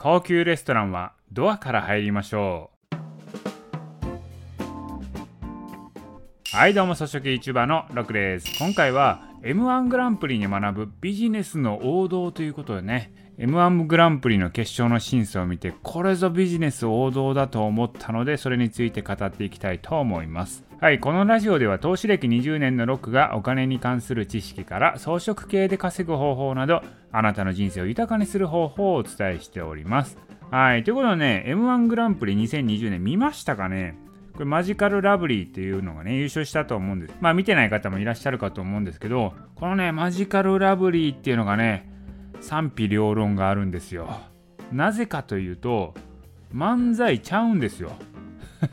高級レストランはドアから入りましょう。はいどうも草食市場のロクです。今回は M1 グランプリに学ぶビジネスの王道ということでね M1 グランプリの決勝の審査を見てこれぞビジネス王道だと思ったのでそれについて語っていきたいと思います。はいこのラジオでは投資歴20年のロックがお金に関する知識から装飾系で稼ぐ方法などあなたの人生を豊かにする方法をお伝えしております。はいということでね M1 グランプリ2020年見ましたかね？これマジカルラブリーっていうのがね優勝したと思うんですまあ見てない方もいらっしゃるかと思うんですけどこのねマジカルラブリーっていうのがね賛否両論があるんですよ。なぜかというと、漫才ちゃうんですよ。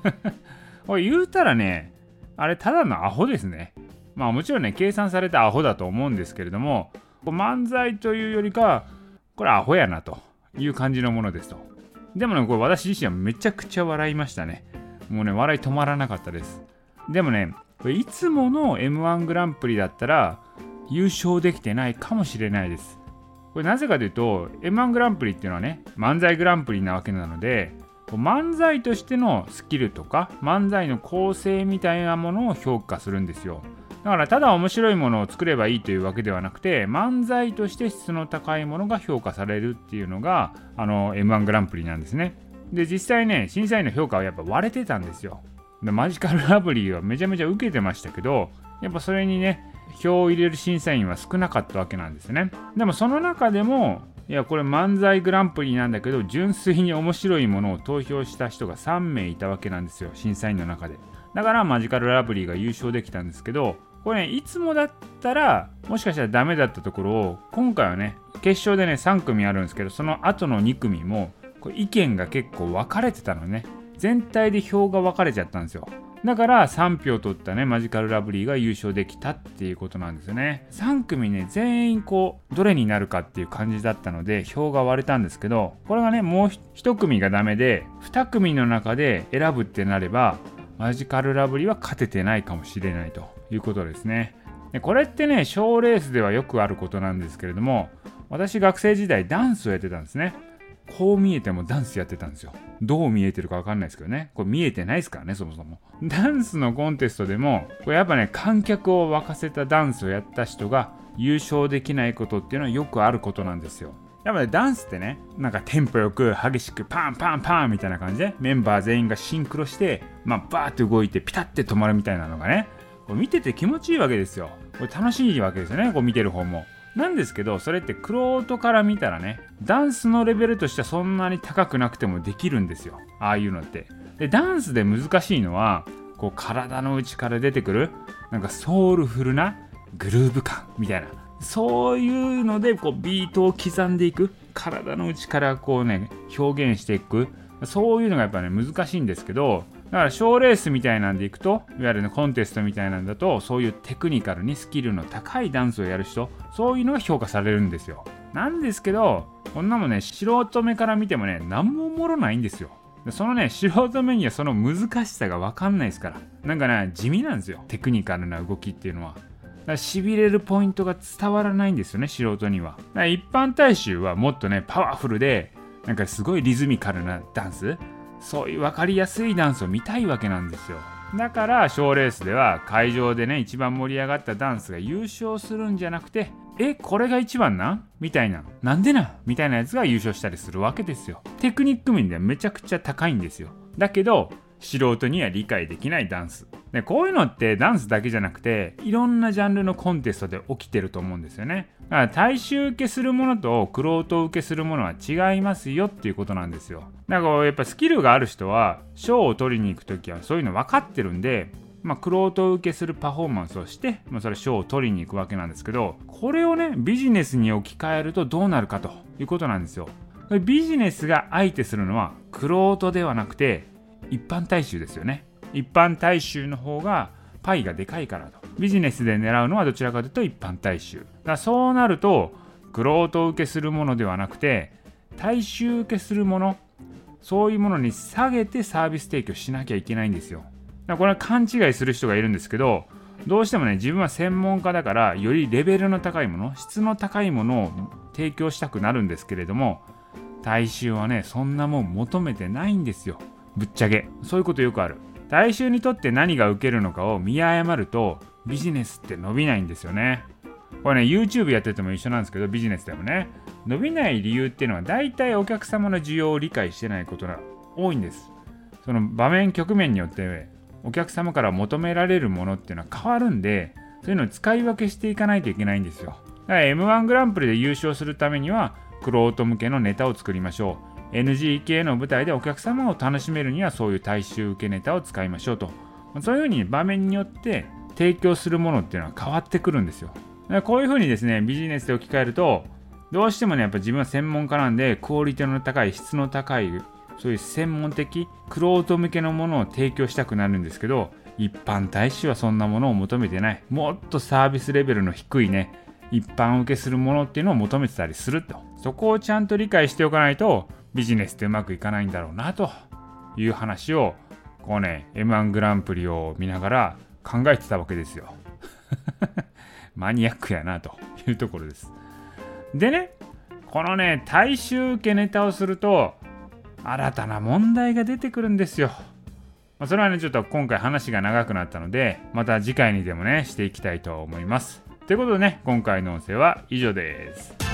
これ言うたらね、あれただのアホですね。まあもちろんね、計算されたアホだと思うんですけれども、漫才というよりか、これアホやなという感じのものですと。でもね、これ私自身はめちゃくちゃ笑いましたね。もうね、笑い止まらなかったです。でもね、いつもの M1 グランプリだったら優勝できてないかもしれないです。これなぜかというと M1 グランプリっていうのはね漫才グランプリなわけなので漫才としてのスキルとか漫才の構成みたいなものを評価するんですよだからただ面白いものを作ればいいというわけではなくて漫才として質の高いものが評価されるっていうのがあの M1 グランプリなんですねで実際ね審査員の評価はやっぱ割れてたんですよ。でマジカル ラブリーはめちゃめちゃ受けてましたけどやっぱそれにね票を入れる審査員は少なかったわけなんですね。でもその中でもいやこれ漫才グランプリなんだけど純粋に面白いものを投票した人が3名いたわけなんですよ審査員の中で。だからマジカルラブリーが優勝できたんですけどこれねいつもだったらもしかしたらダメだったところを今回はね決勝でね3組あるんですけどその後の2組もこれ意見が結構分かれてたのね。全体で票が分かれちゃったんですよ。だから3票取ったねマジカルラブリーが優勝できたっていうことなんですよね。3組ね全員こうどれになるかっていう感じだったので票が割れたんですけどこれがねもう1組がダメで2組の中で選ぶってなればマジカルラブリーは勝ててないかもしれないということですね。でこれってね賞レースではよくあることなんですけれども私学生時代ダンスをやってたんですね。こう見えてもダンスやってたんですよ。どう見えてるかわかんないですけどね。これ見えてないですからね、そもそも。ダンスのコンテストでも、これやっぱね、観客を沸かせたダンスをやった人が優勝できないことっていうのはよくあることなんですよ。やっぱね、ダンスってね、なんかテンポよく激しくパンパンパンみたいな感じで、メンバー全員がシンクロして、まあ、バーって動いてピタって止まるみたいなのがね、これ見てて気持ちいいわけですよ。これ楽しいわけですよね、こう見てる方も。なんですけどそれってクロートから見たらねダンスのレベルとしてはそんなに高くなくてもできるんですよ。ああいうのって。でダンスで難しいのはこう体の内から出てくるなんかソウルフルなグルーヴ感みたいな。そういうのでこうビートを刻んでいく。体の内からこうね表現していく。そういうのがやっぱね難しいんですけどだから賞レースみたいなんでいくといわゆる、ね、コンテストみたいなんだとそういうテクニカルにスキルの高いダンスをやる人そういうのが評価されるんですよ。なんですけどこんなもね素人目から見てもね何もおもろないんですよ。そのね素人目にはその難しさが分かんないですから。なんかね地味なんですよテクニカルな動きっていうのは。しびれるポイントが伝わらないんですよね素人には。一般大衆はもっとねパワフルでなんかすごいリズミカルなダンスそういう分かりやすいダンスを見たいわけなんですよ。だから賞レースでは会場でね一番盛り上がったダンスが優勝するんじゃなくてえこれが一番なん？みたいな。なんでなみたいなやつが優勝したりするわけですよ。テクニック面ではめちゃくちゃ高いんですよ。だけど素人には理解できないダンス。でこういうのってダンスだけじゃなくていろんなジャンルのコンテストで起きてると思うんですよね。だから大衆受けするものとクロート受けするものは違いますよっていうことなんですよ。だからやっぱスキルがある人は賞を取りに行く時はそういうの分かってるんでまあ、クロート受けするパフォーマンスをして、まあ、それ賞を取りに行くわけなんですけどこれをねビジネスに置き換えるとどうなるかということなんですよ。ビジネスが相手するのはクロートではなくて一般大衆ですよね。一般大衆の方がパイがでかいからと。ビジネスで狙うのはどちらかというと一般大衆。だそうなるとクロート受けするものではなくて大衆受けするものそういうものに下げてサービス提供しなきゃいけないんですよ。だこれは勘違いする人がいるんですけどどうしてもね自分は専門家だからよりレベルの高いもの質の高いものを提供したくなるんですけれども大衆はねそんなもん求めてないんですよ。ぶっちゃけ。そういうことよくある。大衆にとって何が受けるのかを見誤るとビジネスって伸びないんですよね。これね YouTube やってても一緒なんですけどビジネスでもね。伸びない理由っていうのは大体お客様の需要を理解してないことが多いんです。その場面局面によってお客様から求められるものっていうのは変わるんでそういうのを使い分けしていかないといけないんですよ。だから M1 グランプリで優勝するためにはクロート向けのネタを作りましょう。NG 系の舞台でお客様を楽しめるにはそういう大衆受けネタを使いましょうと。そういうふうに場面によって提供するものっていうのは変わってくるんですよ。こういうふうにですねビジネスで置き換えるとどうしてもねやっぱ自分は専門家なんでクオリティの高い質の高いそういう専門的クロート向けのものを提供したくなるんですけど一般大衆はそんなものを求めてない。もっとサービスレベルの低いね一般受けするものっていうのを求めてたりすると。そこをちゃんと理解しておかないとビジネスってうまくいかないんだろうなという話をこうね M1 グランプリを見ながら考えてたわけですよ マニアックやなというところですでねこのね大衆受けネタをすると新たな問題が出てくるんですよ。ま、それはね、ちょっと今回話が長くなったので、また次回にでもね、していきたいと思います。ということでね、今回の音声は以上です。